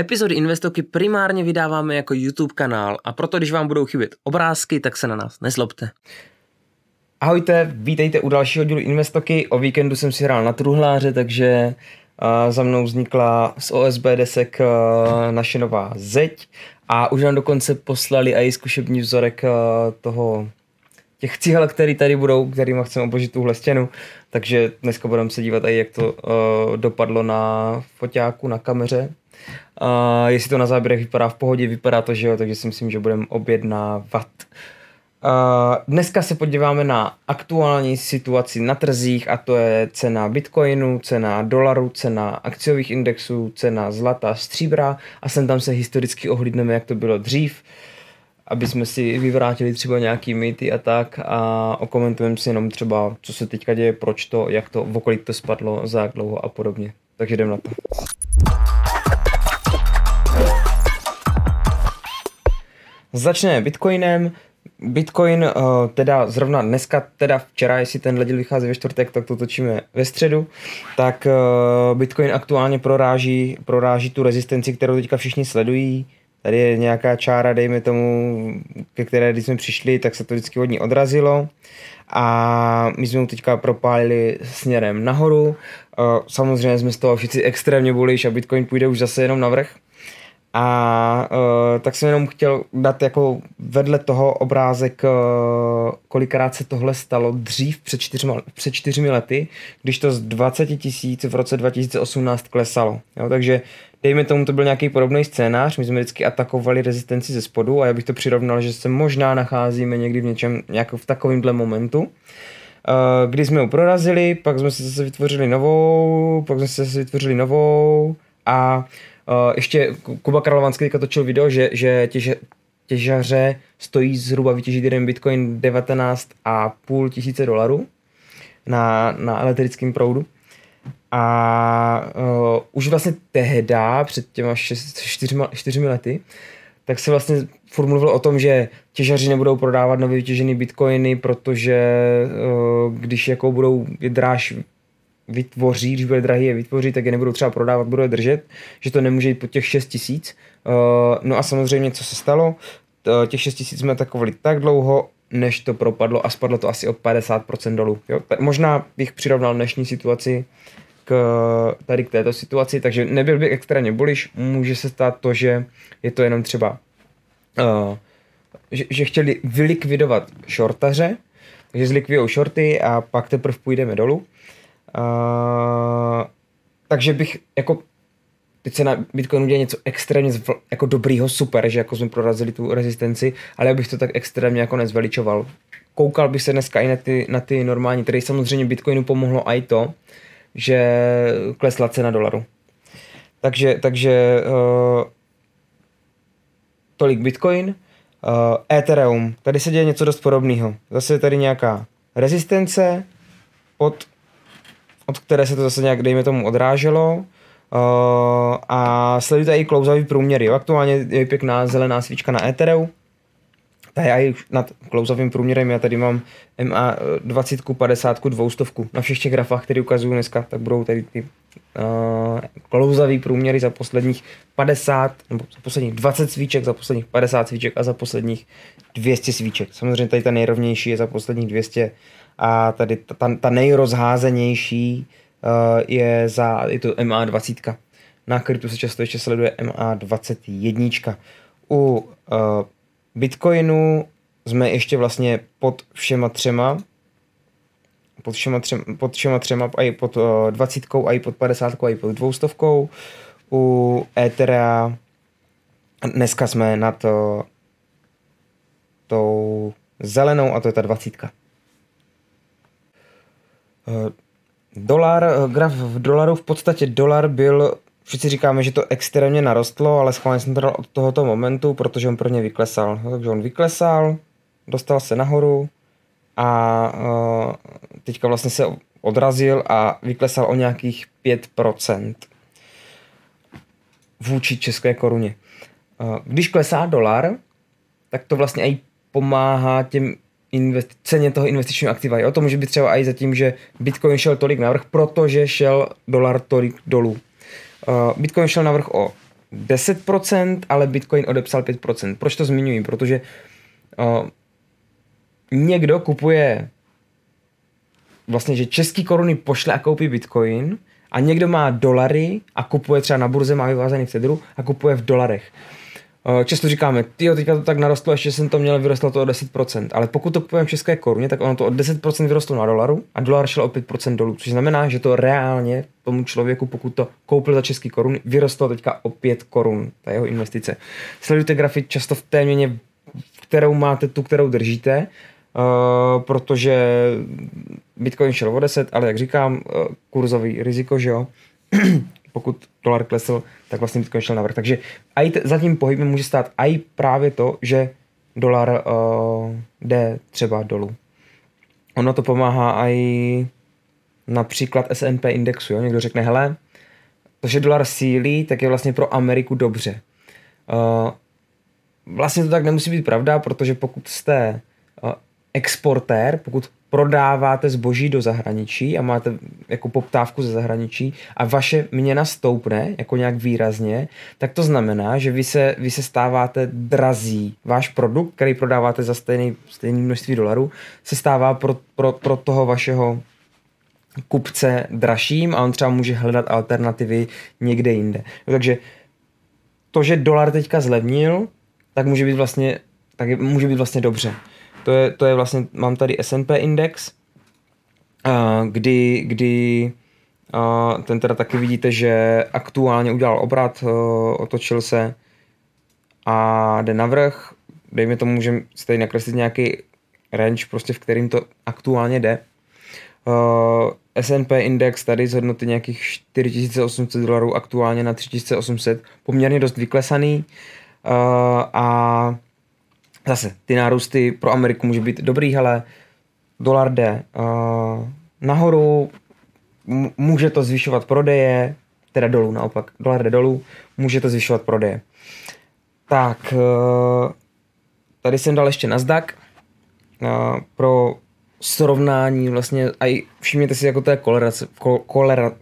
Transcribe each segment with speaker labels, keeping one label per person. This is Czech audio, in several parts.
Speaker 1: Epizody Investoky primárně vydáváme jako YouTube kanál a proto, když vám budou chybět obrázky, tak se na nás nezlobte.
Speaker 2: Ahojte, vítejte u dalšího dílu Investoky. O víkendu jsem si hrál na truhláře, takže uh, za mnou vznikla z OSB desek uh, naše nová zeď a už nám dokonce poslali i zkušební vzorek uh, toho těch cihel, které tady budou, kterými chceme obožit tuhle stěnu. Takže dneska budeme se dívat i jak to uh, dopadlo na foťáku, na kameře. Uh, jestli to na záběrech vypadá v pohodě, vypadá to, že jo, takže si myslím, že budeme objednávat. Uh, dneska se podíváme na aktuální situaci na trzích a to je cena bitcoinu, cena dolaru, cena akciových indexů, cena zlata, stříbra a sem tam se historicky ohlídneme, jak to bylo dřív. Aby jsme si vyvrátili třeba nějaký mýty a tak a okomentujeme si jenom třeba, co se teďka děje, proč to, jak to, v to spadlo, za jak dlouho a podobně. Takže jdem na to. Začneme Bitcoinem. Bitcoin uh, teda zrovna dneska, teda včera, jestli ten díl vychází ve čtvrtek, tak to točíme ve středu, tak uh, Bitcoin aktuálně proráží, proráží tu rezistenci, kterou teďka všichni sledují tady je nějaká čára, dejme tomu, ke které když jsme přišli, tak se to vždycky hodně odrazilo a my jsme ho teďka propálili směrem nahoru. Samozřejmě jsme z toho všichni extrémně bullish a Bitcoin půjde už zase jenom na vrch. A uh, tak jsem jenom chtěl dát jako vedle toho obrázek, uh, kolikrát se tohle stalo dřív před čtyřma, před čtyřmi lety, když to z 20 tisíc v roce 2018 klesalo. Jo, takže dejme tomu, to byl nějaký podobný scénář, my jsme vždycky atakovali rezistenci ze spodu a já bych to přirovnal, že se možná nacházíme někdy v něčem, nějak v takovémhle momentu. Uh, kdy jsme ho prorazili, pak jsme si zase vytvořili novou, pak jsme si zase vytvořili novou a Uh, ještě Kuba Karlovanský teďka točil video, že, že těže, těžaře stojí zhruba vytěžit jeden bitcoin 19,5 tisíce dolarů na, na elektrickém proudu. A uh, už vlastně tehda, před těma šest, čtyřma, čtyřmi lety, tak se vlastně furt mluvil o tom, že těžaři nebudou prodávat nově vytěžené bitcoiny, protože uh, když jako budou je dráž vytvoří, když bude drahý je vytvoří, tak je nebudou třeba prodávat, budou je držet, že to nemůže jít po těch 6 tisíc. Uh, no a samozřejmě, co se stalo, těch 6 tisíc jsme takovali tak dlouho, než to propadlo a spadlo to asi o 50% dolů. Jo? možná bych přirovnal dnešní situaci k tady k této situaci, takže nebyl bych extrémně bullish, může se stát to, že je to jenom třeba uh, že, že chtěli vylikvidovat shortaře, takže zlikvidují shorty a pak teprve půjdeme dolů. Takže bych jako teď se na Bitcoinu děje něco extrémně zvl, jako dobrýho, super, že jako jsme prorazili tu rezistenci, ale já bych to tak extrémně jako nezveličoval. Koukal bych se dneska i na ty, na ty normální, tedy samozřejmě Bitcoinu pomohlo i to, že klesla cena dolaru. Takže, takže uh, tolik Bitcoin. Uh, Ethereum, tady se děje něco dost podobného. Zase je tady nějaká rezistence pod od které se to zase nějak, dejme tomu, odráželo. Uh, a sledujte i klouzavý průměry. Jo. Aktuálně je pěkná zelená svíčka na Ethereu. Ta je i nad klouzavým průměrem. Já tady mám MA 20, 50, 200. Na všech těch grafách, které ukazuju dneska, tak budou tady ty uh, klouzavý průměry za posledních 50, nebo za posledních 20 svíček, za posledních 50 svíček a za posledních 200 svíček. Samozřejmě tady ta nejrovnější je za posledních 200 a tady ta, ta nejrozházenější uh, je za je to MA20. Na kryptu se často ještě sleduje MA21. U uh, Bitcoinu jsme ještě vlastně pod všema třema pod všema, třema, pod všema třema, i pod uh, 20, a i pod 50, a i pod 200. U Etherea dneska jsme nad uh, tou zelenou a to je ta 20. Eh, dolar, eh, graf v dolaru, v podstatě dolar byl, všichni říkáme, že to extrémně narostlo, ale schválně jsem to dal od tohoto momentu, protože on pro ně vyklesal. No, takže on vyklesal, dostal se nahoru a uh, teďka vlastně se odrazil a vyklesal o nějakých 5% vůči české koruně. Uh, když klesá dolar, tak to vlastně i pomáhá těm investi- ceně toho investičního aktiva. Jo? To může být třeba i zatím, že Bitcoin šel tolik navrh, protože šel dolar tolik dolů. Uh, Bitcoin šel navrh o 10%, ale Bitcoin odepsal 5%. Proč to zmiňuji? Protože uh, někdo kupuje vlastně, že český koruny pošle a koupí Bitcoin a někdo má dolary a kupuje třeba na burze, má vyvázaný v Tedru a kupuje v dolarech. Eh, často říkáme, ty teďka to tak narostlo, ještě jsem to měl, vyrostlo to o 10%, ale pokud to kupujeme v české koruně, tak ono to o 10% vyrostlo na dolaru a dolar šel o 5% dolů, což znamená, že to reálně tomu člověku, pokud to koupil za český korun, vyrostlo teďka o 5 korun, ta jeho investice. Sledujte grafy často v té měně, kterou máte, tu, kterou držíte, Uh, protože Bitcoin šel o 10, ale jak říkám, uh, kurzový riziko, že jo, pokud dolar klesl, tak vlastně Bitcoin šel navrh. Takže i t- za tím pohybem může stát i právě to, že dolar uh, jde třeba dolů. Ono to pomáhá i například S&P indexu. Jo? Někdo řekne, hele, to, že dolar sílí, tak je vlastně pro Ameriku dobře. Uh, vlastně to tak nemusí být pravda, protože pokud jste uh, exportér, pokud prodáváte zboží do zahraničí a máte jako poptávku ze zahraničí a vaše měna stoupne jako nějak výrazně, tak to znamená, že vy se, vy se stáváte drazí. Váš produkt, který prodáváte za stejný, stejný množství dolarů, se stává pro, pro, pro toho vašeho kupce dražším a on třeba může hledat alternativy někde jinde. Takže to, že dolar teďka zlevnil, tak může být vlastně, tak může být vlastně dobře. To je, to je vlastně, mám tady S&P index, kdy, kdy ten teda taky vidíte, že aktuálně udělal obrat, otočil se a jde navrh. Dejme tomu, že tady nakreslit nějaký range, prostě v kterým to aktuálně jde. S&P index tady z hodnoty nějakých 4800 dolarů aktuálně na 3800, poměrně dost vyklesaný a zase ty nárůsty pro Ameriku může být dobrý, ale dolar jde uh, nahoru, může to zvyšovat prodeje, teda dolů naopak, dolar jde dolů, může to zvyšovat prodeje. Tak, uh, tady jsem dal ještě Nasdaq uh, pro srovnání vlastně, a všimněte si, jako to je kolerace, ko, kolera,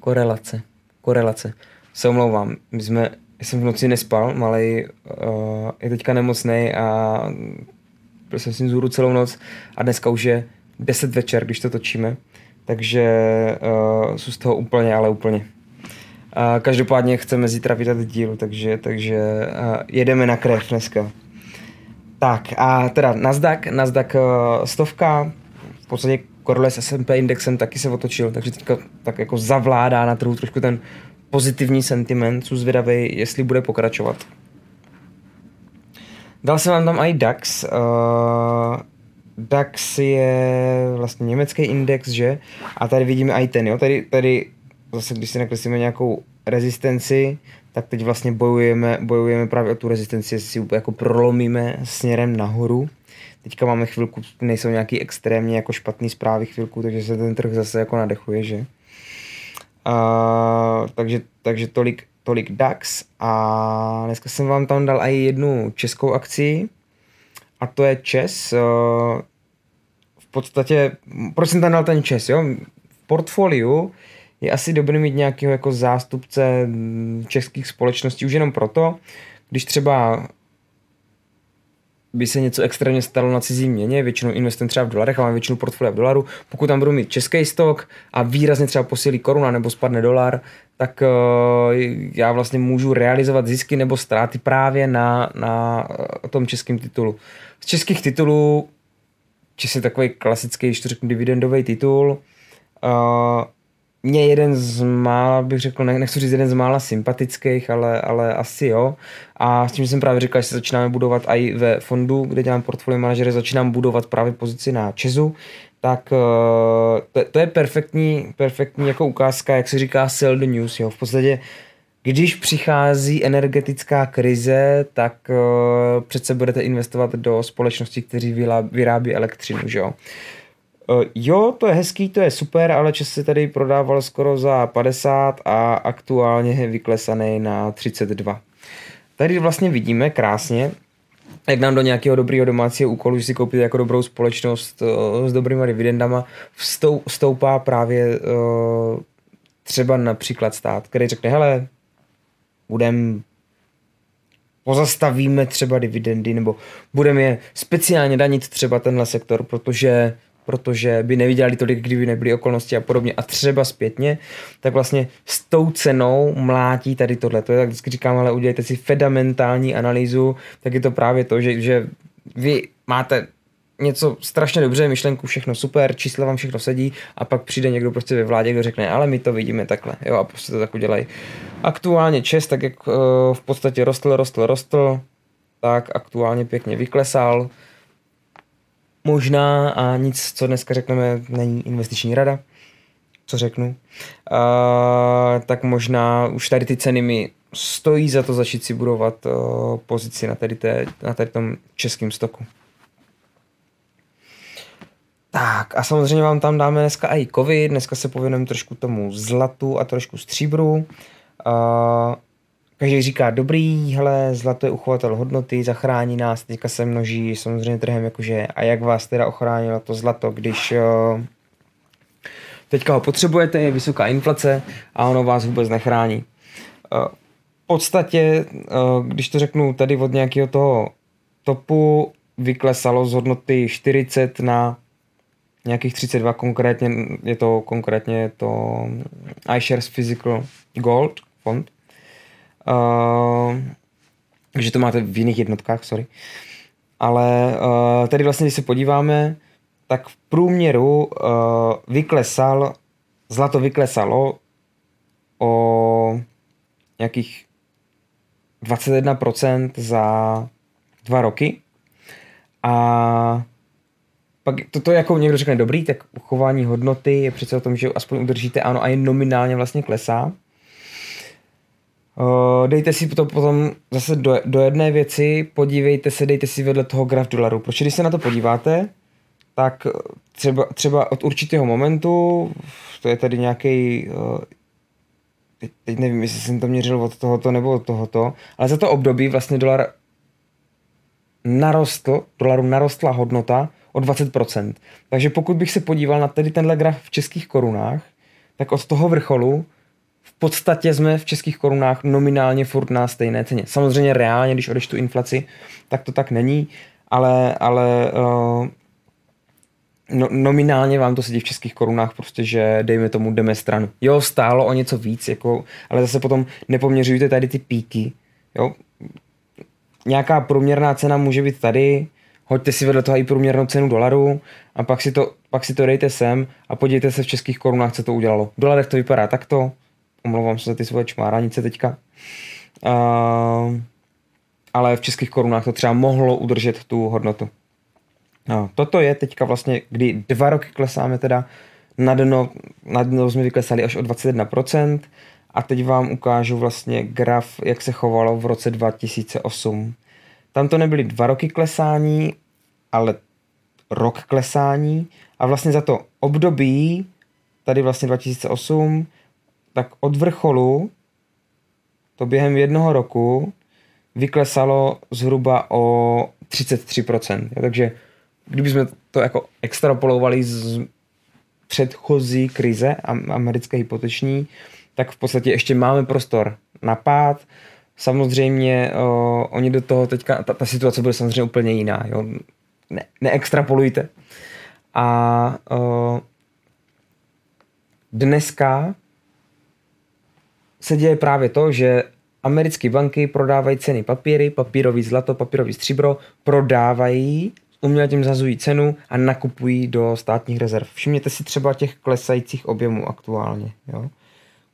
Speaker 2: korelace, korelace. Se omlouvám, my jsme jsem v noci nespal, malej uh, je teďka nemocný a byl jsem s ním zůru celou noc a dneska už je 10 večer, když to točíme, takže uh, jsou z toho úplně, ale úplně. Uh, každopádně chceme zítra vydat díl, takže, takže uh, jedeme na krev dneska. Tak a teda Nasdaq, Nasdaq uh, stovka, v podstatě korole s S&P indexem taky se otočil, takže teďka tak jako zavládá na trhu trošku ten pozitivní sentiment, jsou zvědavý, jestli bude pokračovat. Dal jsem vám tam i DAX. Uh, DAX je vlastně německý index, že? A tady vidíme i ten, jo? Tady, tady zase, když si nakreslíme nějakou rezistenci, tak teď vlastně bojujeme, bojujeme právě o tu rezistenci, jestli si jako prolomíme směrem nahoru. Teďka máme chvilku, nejsou nějaký extrémně jako špatný zprávy chvilku, takže se ten trh zase jako nadechuje, že? Uh, takže, takže tolik, tolik DAX a dneska jsem vám tam dal i jednu českou akci a to je ČES. Uh, v podstatě, proč jsem tam dal ten ČES, jo? V portfoliu je asi dobrý mít nějakého jako zástupce českých společností už jenom proto, když třeba by se něco extrémně stalo na cizí měně, většinou investujem třeba v dolarech a mám většinu portfolia v dolaru. Pokud tam budu mít český stok a výrazně třeba posílí koruna nebo spadne dolar, tak uh, já vlastně můžu realizovat zisky nebo ztráty právě na, na uh, tom českém titulu. Z českých titulů, či je takový klasický, když to řeknu, dividendový titul, uh, mě jeden z mála, bych řekl, nechci říct jeden z mála sympatických, ale, ale asi jo. A s tím jsem právě říkal, že se začínáme budovat i ve fondu, kde dělám portfolio manažery, začínám budovat právě pozici na Česu, tak eh, to, to je perfektní, perfektní jako ukázka, jak se říká sell the news. Jo. V podstatě, když přichází energetická krize, tak uh, přece budete investovat do společnosti, kteří vyrábí elektřinu. Že jo. Uh, jo, to je hezký, to je super, ale čas se tady prodával skoro za 50 a aktuálně je vyklesaný na 32. Tady vlastně vidíme krásně, jak nám do nějakého dobrého domácího úkolu, že si koupíte jako dobrou společnost uh, s dobrýma dividendama, vstoup, stoupá právě uh, třeba například stát, který řekne, hele, budem pozastavíme třeba dividendy nebo budeme je speciálně danit třeba tenhle sektor, protože protože by nevydělali tolik, kdyby nebyly okolnosti a podobně. A třeba zpětně, tak vlastně s tou cenou mlátí tady tohle. To je tak vždycky říkám, ale udělejte si fundamentální analýzu, tak je to právě to, že, že vy máte něco strašně dobře, myšlenku, všechno super, čísla vám všechno sedí a pak přijde někdo prostě ve vládě, kdo řekne, ale my to vidíme takhle, jo, a prostě to tak udělají. Aktuálně Čes, tak jak uh, v podstatě rostl, rostl, rostl, tak aktuálně pěkně vyklesal. Možná a nic, co dneska řekneme, není investiční rada, co řeknu. Uh, tak možná už tady ty ceny mi stojí za to začít si budovat uh, pozici na tady, té, na tady tom českém stoku. Tak a samozřejmě vám tam dáme dneska i kovy, dneska se pověnujeme trošku tomu zlatu a trošku stříbru. Uh, každý říká, dobrý, hele, zlato je uchovatel hodnoty, zachrání nás, teďka se množí samozřejmě trhem, jakože a jak vás teda ochránilo to zlato, když uh, teďka ho potřebujete, je vysoká inflace a ono vás vůbec nechrání. Uh, v podstatě, uh, když to řeknu tady od nějakého toho topu, vyklesalo z hodnoty 40 na nějakých 32 konkrétně, je to konkrétně to iShares Physical Gold fond. Uh, že to máte v jiných jednotkách, sorry. Ale uh, tady vlastně, když se podíváme, tak v průměru uh, vyklesal, zlato vyklesalo o nějakých 21% za dva roky a pak toto jako někdo řekne dobrý, tak uchování hodnoty je přece o tom, že aspoň udržíte ano a jen nominálně vlastně klesá. Uh, dejte si to potom zase do, do jedné věci, podívejte se, dejte si vedle toho graf dolaru. Protože když se na to podíváte, tak třeba, třeba od určitého momentu, to je tady nějaký, uh, teď, teď nevím, jestli jsem to měřil od tohoto nebo od tohoto, ale za to období vlastně dolar narostl, dolaru narostla hodnota o 20%. Takže pokud bych se podíval na tedy tenhle graf v českých korunách, tak od toho vrcholu v podstatě jsme v českých korunách nominálně furt na stejné ceně. Samozřejmě reálně, když odeš tu inflaci, tak to tak není, ale, ale uh, no, nominálně vám to sedí v českých korunách, prostě, že dejme tomu jdeme stranu. Jo, stálo o něco víc, jako, ale zase potom nepoměřujte tady ty píky. Jo? Nějaká průměrná cena může být tady, hoďte si vedle toho i průměrnou cenu dolaru a pak si, to, pak si to dejte sem a podívejte se v českých korunách, co to udělalo. V dolarech to vypadá takto, omlouvám se za ty svoje čmáranice teďka, uh, ale v českých korunách to třeba mohlo udržet tu hodnotu. No, toto je teďka vlastně, kdy dva roky klesáme teda, na dno, na dno jsme vyklesali až o 21% a teď vám ukážu vlastně graf, jak se chovalo v roce 2008. Tam to nebyly dva roky klesání, ale rok klesání a vlastně za to období, tady vlastně 2008, tak od vrcholu to během jednoho roku vyklesalo zhruba o 33%. Takže kdybychom to jako extrapolovali z předchozí krize americké hypoteční, tak v podstatě ještě máme prostor na pád, Samozřejmě uh, oni do toho teďka, ta, ta situace bude samozřejmě úplně jiná, jo. Ne, neextrapolujte. A uh, dneska se děje právě to, že americké banky prodávají ceny papíry, papírový zlato, papírový stříbro, prodávají, uměle tím zazují cenu a nakupují do státních rezerv. Všimněte si třeba těch klesajících objemů aktuálně. Jo?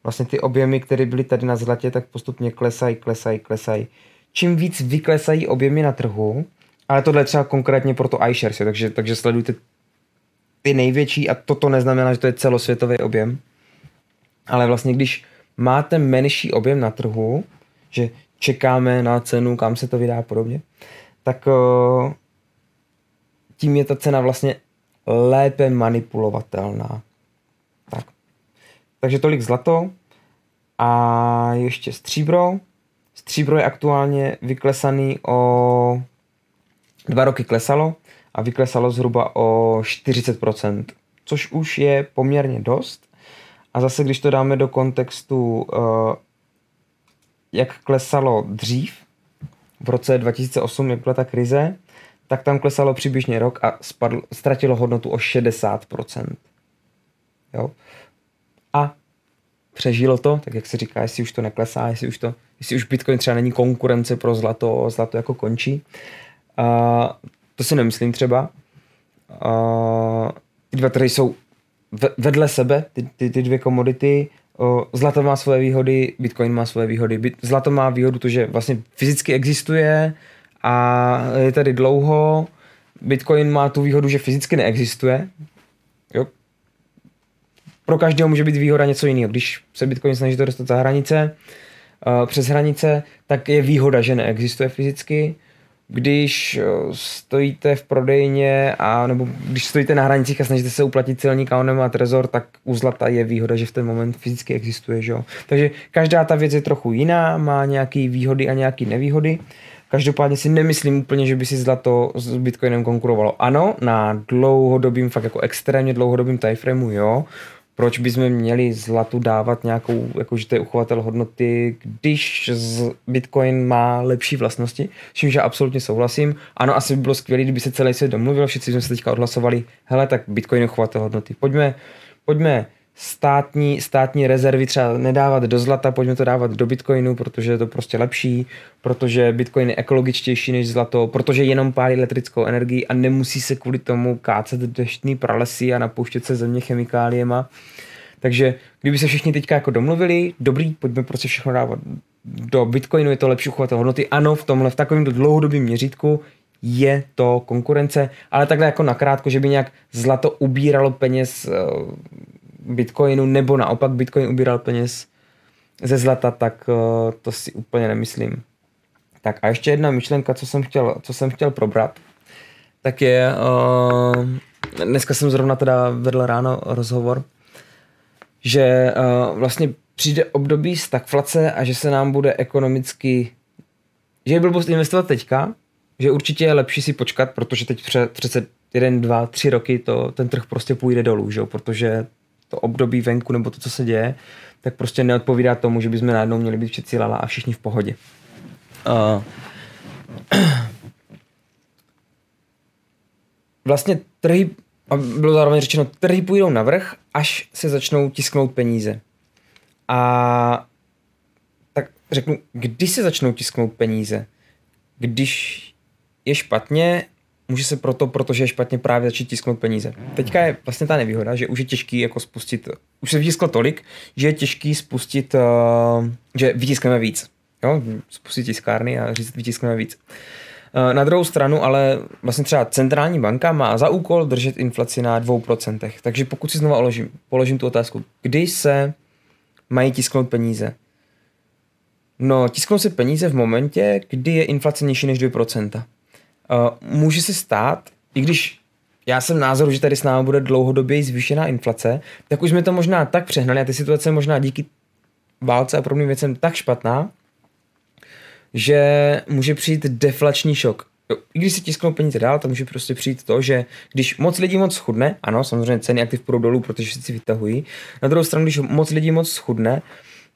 Speaker 2: vlastně ty objemy, které byly tady na zlatě, tak postupně klesají, klesají, klesají. Čím víc vyklesají objemy na trhu, ale tohle je třeba konkrétně pro to iShares, takže, takže sledujte ty největší a toto neznamená, že to je celosvětový objem, ale vlastně když máte menší objem na trhu, že čekáme na cenu, kam se to vydá a podobně, tak uh, tím je ta cena vlastně lépe manipulovatelná. Takže tolik zlato a ještě stříbro. Stříbro je aktuálně vyklesaný o dva roky klesalo a vyklesalo zhruba o 40%, což už je poměrně dost. A zase, když to dáme do kontextu, uh, jak klesalo dřív, v roce 2008, jak byla ta krize, tak tam klesalo přibližně rok a spadl, ztratilo hodnotu o 60%. Jo? A přežilo to, tak jak se říká, jestli už to neklesá, jestli už, to, jestli už Bitcoin třeba není konkurence pro zlato, zlato jako končí. A to si nemyslím třeba. A ty dva trhy jsou vedle sebe, ty, ty, ty dvě komodity. Zlato má svoje výhody, Bitcoin má svoje výhody. Zlato má výhodu to, že vlastně fyzicky existuje a je tady dlouho. Bitcoin má tu výhodu, že fyzicky neexistuje. Jo? Pro každého může být výhoda něco jiného. Když se Bitcoin snaží to dostat za hranice, přes hranice, tak je výhoda, že neexistuje fyzicky když eh, stojíte v prodejně a nebo když stojíte na hranicích a snažíte se uplatit celní kaunem a trezor, tak u zlata je výhoda, že v ten moment fyzicky existuje. Že? Takže každá ta věc je trochu jiná, má nějaké výhody a nějaké nevýhody. Každopádně si nemyslím úplně, že by si zlato s Bitcoinem konkurovalo. Ano, na dlouhodobým, fakt jako extrémně dlouhodobým timeframeu, jo, proč bychom měli zlatu dávat nějakou, jakože to je uchovatel hodnoty, když Bitcoin má lepší vlastnosti, s čímž já absolutně souhlasím. Ano, asi by bylo skvělé, kdyby se celý svět domluvil, všichni jsme se teďka odhlasovali, hele, tak Bitcoin je uchovatel hodnoty. Pojďme, pojďme státní, státní rezervy třeba nedávat do zlata, pojďme to dávat do bitcoinu, protože je to prostě lepší, protože bitcoin je ekologičtější než zlato, protože jenom pálí elektrickou energii a nemusí se kvůli tomu kácet deštný pralesy a napouštět se země chemikáliema. Takže kdyby se všichni teďka jako domluvili, dobrý, pojďme prostě všechno dávat do bitcoinu, je to lepší uchovatel hodnoty. Ano, v tomhle, v takovém dlouhodobém měřítku je to konkurence, ale takhle jako nakrátko, že by nějak zlato ubíralo peněz eh, Bitcoinu, nebo naopak Bitcoin ubíral peněz ze zlata, tak uh, to si úplně nemyslím. Tak a ještě jedna myšlenka, co jsem chtěl, co jsem chtěl probrat, tak je, uh, dneska jsem zrovna teda vedl ráno rozhovor, že uh, vlastně přijde období stagflace a že se nám bude ekonomicky, že je blbost investovat teďka, že určitě je lepší si počkat, protože teď přece jeden, dva, tři roky to, ten trh prostě půjde dolů, že? protože to období venku nebo to, co se děje, tak prostě neodpovídá tomu, že bychom najednou měli být všichni lala a všichni v pohodě. Uh, vlastně trhy, a bylo zároveň řečeno, trhy půjdou na vrch, až se začnou tisknout peníze. A tak řeknu, kdy se začnou tisknout peníze? Když je špatně, může se proto, protože je špatně právě začít tisknout peníze. Teďka je vlastně ta nevýhoda, že už je těžký jako spustit, už se vytisklo tolik, že je těžký spustit, uh, že vytiskneme víc. Jo? Spustit tiskárny a říct, vytiskneme víc. Uh, na druhou stranu, ale vlastně třeba centrální banka má za úkol držet inflaci na 2%. Takže pokud si znova oložím, položím tu otázku, kdy se mají tisknout peníze? No, tisknou se peníze v momentě, kdy je inflace nižší než 2%. Uh, může se stát, i když já jsem názoru, že tady s námi bude dlouhodobě zvýšená inflace, tak už jsme to možná tak přehnali a ty situace možná díky válce a podobným věcem tak špatná, že může přijít deflační šok. Jo, I když se tisknou peníze dál, tak může prostě přijít to, že když moc lidí moc schudne, ano, samozřejmě ceny aktiv půjdou dolů, protože všichni vytahují, na druhou stranu, když moc lidí moc schudne,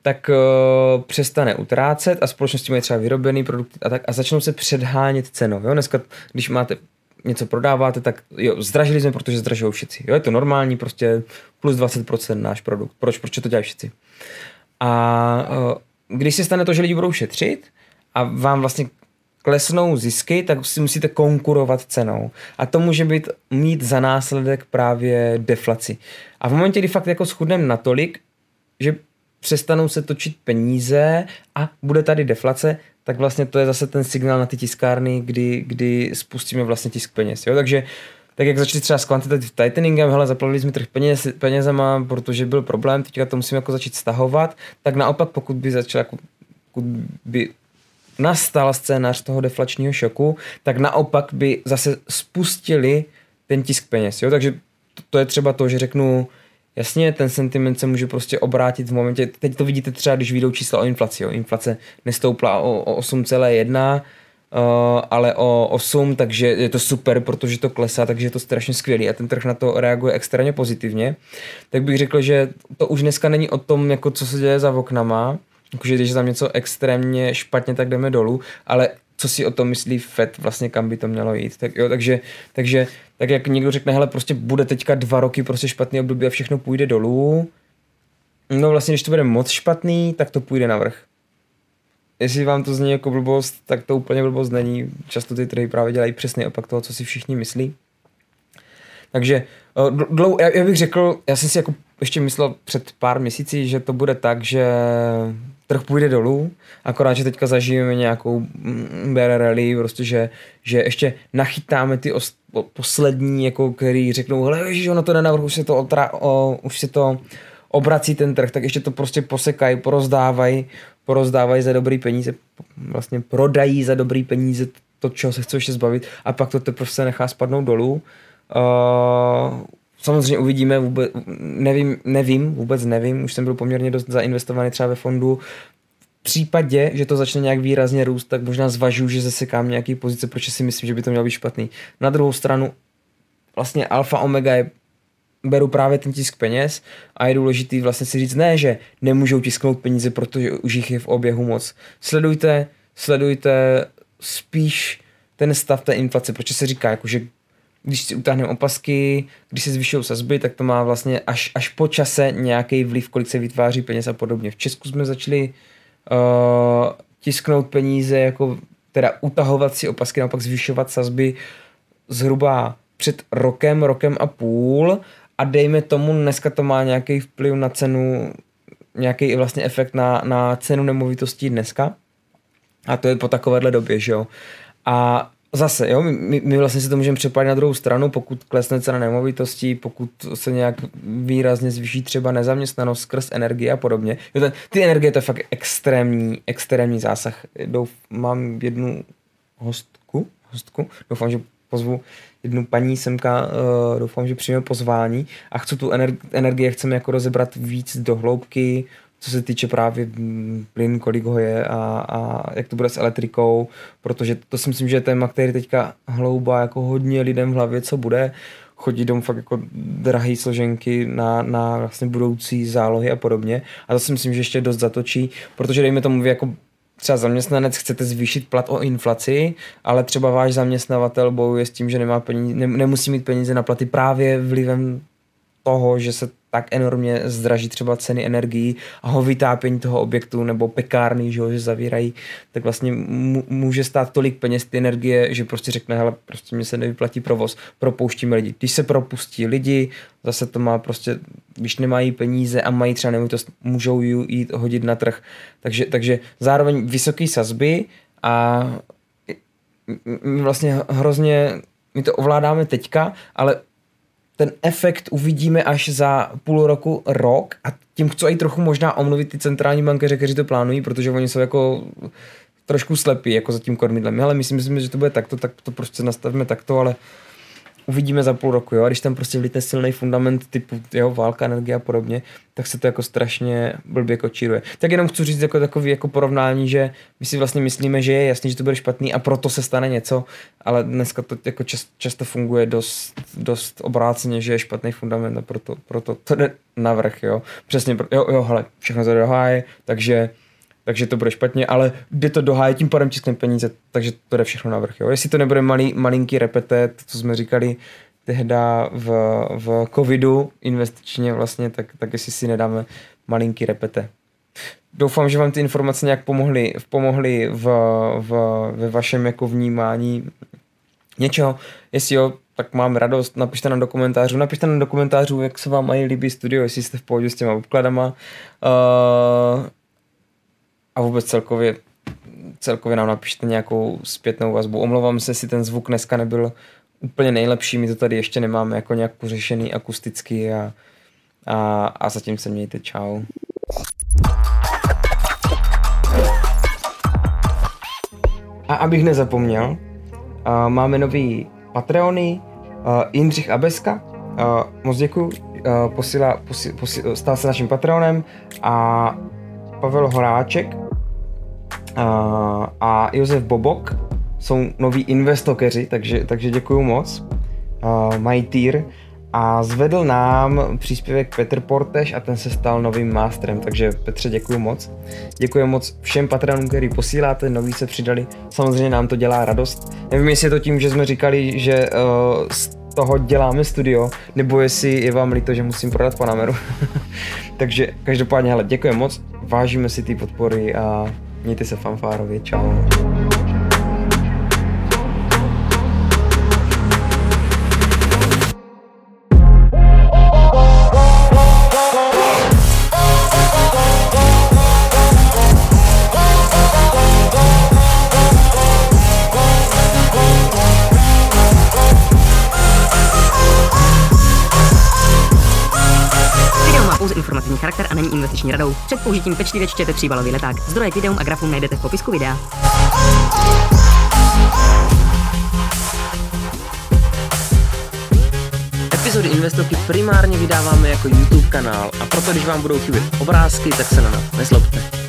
Speaker 2: tak uh, přestane utrácet a společnosti mají třeba vyrobený produkt a tak a začnou se předhánět cenou. Jo? Dneska, když máte něco prodáváte, tak jo, zdražili jsme, protože zdražují všichni. Jo, je to normální, prostě plus 20% náš produkt. Proč, proč to dělají všichni? A uh, když se stane to, že lidi budou šetřit a vám vlastně klesnou zisky, tak si musíte konkurovat cenou. A to může být mít za následek právě deflaci. A v momentě, kdy fakt jako schudneme natolik, že přestanou se točit peníze a bude tady deflace, tak vlastně to je zase ten signál na ty tiskárny, kdy, kdy spustíme vlastně tisk peněz. Jo? Takže tak jak začali třeba s quantitative tighteningem, hele, zaplavili jsme trh peněz, penězema, protože byl problém, teďka to musíme jako začít stahovat, tak naopak pokud by začal pokud by nastal scénář toho deflačního šoku, tak naopak by zase spustili ten tisk peněz. Jo? Takže to, to je třeba to, že řeknu, Jasně, ten sentiment se může prostě obrátit v momentě, teď to vidíte třeba, když vyjdou čísla o inflaci. Jo. Inflace nestoupla o, o 8,1, Uh, ale o 8, takže je to super, protože to klesá, takže je to strašně skvělý a ten trh na to reaguje extrémně pozitivně. Tak bych řekl, že to už dneska není o tom, jako co se děje za oknama, jakože když je tam něco extrémně špatně, tak jdeme dolů, ale co si o tom myslí Fed, vlastně kam by to mělo jít. Tak jo, takže, takže tak jak někdo řekne, hele, prostě bude teďka dva roky prostě špatný období a všechno půjde dolů, no vlastně, když to bude moc špatný, tak to půjde navrh jestli vám to zní jako blbost, tak to úplně blbost není. Často ty trhy právě dělají přesně opak toho, co si všichni myslí. Takže dlou, já, já bych řekl, já jsem si jako ještě myslel před pár měsíci, že to bude tak, že trh půjde dolů, akorát, že teďka zažijeme nějakou mm, bear rally, prostě, že, že ještě nachytáme ty os, poslední, jako, který řeknou, hele, ježiš, ono to jde navrhu, už se to, otra, o, už se to obrací ten trh, tak ještě to prostě posekají, porozdávají, porozdávají za dobrý peníze, vlastně prodají za dobrý peníze to, čeho se chce ještě zbavit a pak to teprve se nechá spadnout dolů. Uh, samozřejmě uvidíme, vůbec, nevím, nevím, vůbec nevím, už jsem byl poměrně dost zainvestovaný třeba ve fondu, v případě, že to začne nějak výrazně růst, tak možná zvažuji, že zasekám nějaký pozice, protože si myslím, že by to mělo být špatný. Na druhou stranu, vlastně alfa omega je beru právě ten tisk peněz a je důležitý vlastně si říct ne, že nemůžou tisknout peníze, protože už jich je v oběhu moc. Sledujte, sledujte spíš ten stav té inflace, protože se říká, jako, že když si utáhneme opasky, když se zvyšují sazby, tak to má vlastně až, až po čase nějaký vliv, kolik se vytváří peněz a podobně. V Česku jsme začali uh, tisknout peníze, jako teda utahovat si opasky, naopak zvyšovat sazby zhruba před rokem, rokem a půl a dejme tomu, dneska to má nějaký vplyv na cenu, nějaký vlastně efekt na, na cenu nemovitostí dneska. A to je po takovéhle době, že jo. A zase, jo, my, my vlastně si to můžeme přepálit na druhou stranu, pokud klesne cena nemovitostí, pokud se nějak výrazně zvýší třeba nezaměstnanost skrz energie a podobně. Jo, ten, ty energie to je fakt extrémní, extrémní zásah. Douf, mám jednu hostku, hostku, doufám, že pozvu jednu paní semka, uh, doufám, že přijme pozvání a chci tu ener- energii, chceme jako rozebrat víc do hloubky, co se týče právě mm, plyn, kolik ho je a, a jak to bude s elektrikou, protože to si myslím, že je téma, který teďka hloubá jako hodně lidem v hlavě, co bude, chodí dom fakt jako drahé složenky na, na vlastně budoucí zálohy a podobně. A to si myslím, že ještě dost zatočí, protože dejme tomu vy jako třeba zaměstnanec chcete zvýšit plat o inflaci, ale třeba váš zaměstnavatel bojuje s tím, že nemá peníze, ne, nemusí mít peníze na platy právě vlivem toho, že se tak enormně zdraží třeba ceny energií a ho vytápění toho objektu nebo pekárny, že, ho, že zavírají, tak vlastně může stát tolik peněz ty energie, že prostě řekne, hele, prostě mi se nevyplatí provoz, propouštíme lidi. Když se propustí lidi, zase to má prostě, když nemají peníze a mají třeba nemovitost, můžou ji jít hodit na trh. Takže, takže zároveň vysoké sazby a vlastně hrozně my to ovládáme teďka, ale ten efekt uvidíme až za půl roku, rok a tím chci i trochu možná omluvit ty centrální bankeře, kteří to plánují, protože oni jsou jako trošku slepí jako za tím kormidlem. Ale myslím, myslím, že to bude takto, tak to prostě nastavíme takto, ale uvidíme za půl roku, jo, a když tam prostě vlítne silný fundament typu, jo, válka, energie a podobně, tak se to jako strašně blbě kočíruje. Tak jenom chci říct jako takový jako porovnání, že my si vlastně myslíme, že je jasný, že to bude špatný a proto se stane něco, ale dneska to jako čas, často funguje dost, dost obráceně, že je špatný fundament a proto, proto to jde navrh, jo. Přesně, jo, jo, hele, všechno to jde háje, takže takže to bude špatně, ale jde to do háje, tím pádem tiskneme peníze, takže to jde všechno na vrch. Jestli to nebude malý, malinký repetet, co jsme říkali tehda v, v covidu investičně vlastně, tak, tak jestli si nedáme malinký repete. Doufám, že vám ty informace nějak pomohly, pomohly v, v, ve vašem jako vnímání něčeho. Jestli jo, tak mám radost, napište nám do komentářů, napište nám do komentářů, jak se vám mají líbí studio, jestli jste v pohodě s těma obkladama. Uh, a vůbec celkově, celkově nám napište nějakou zpětnou vazbu. Omlouvám se, si ten zvuk dneska nebyl úplně nejlepší, my to tady ještě nemáme jako nějak pořešený akusticky a, a, a zatím se mějte, čau. A abych nezapomněl, uh, máme nový Patreony, uh, Jindřich Abeska, uh, moc děkuji, uh, posila, posi, posi, stal se naším Patreonem a Pavel Horáček, a Josef Bobok jsou noví investokeři, takže, takže děkuju moc. Uh, mají týr a zvedl nám příspěvek Petr Porteš a ten se stal novým mástrem, takže Petře děkuji moc. Děkuji moc všem patronům, který posíláte, noví se přidali, samozřejmě nám to dělá radost. Nevím, jestli je to tím, že jsme říkali, že uh, z toho děláme studio, nebo jestli je vám líto, že musím prodat Panameru. takže každopádně, hele, děkuji moc, vážíme si ty podpory a mějte se fanfárově, čau.
Speaker 3: Použitím pečlivě čtěte příbalový leták. Zdroje k videům a grafům najdete v popisku videa.
Speaker 1: Epizody Investovky primárně vydáváme jako YouTube kanál a proto když vám budou chybět obrázky, tak se na nás nezlobte.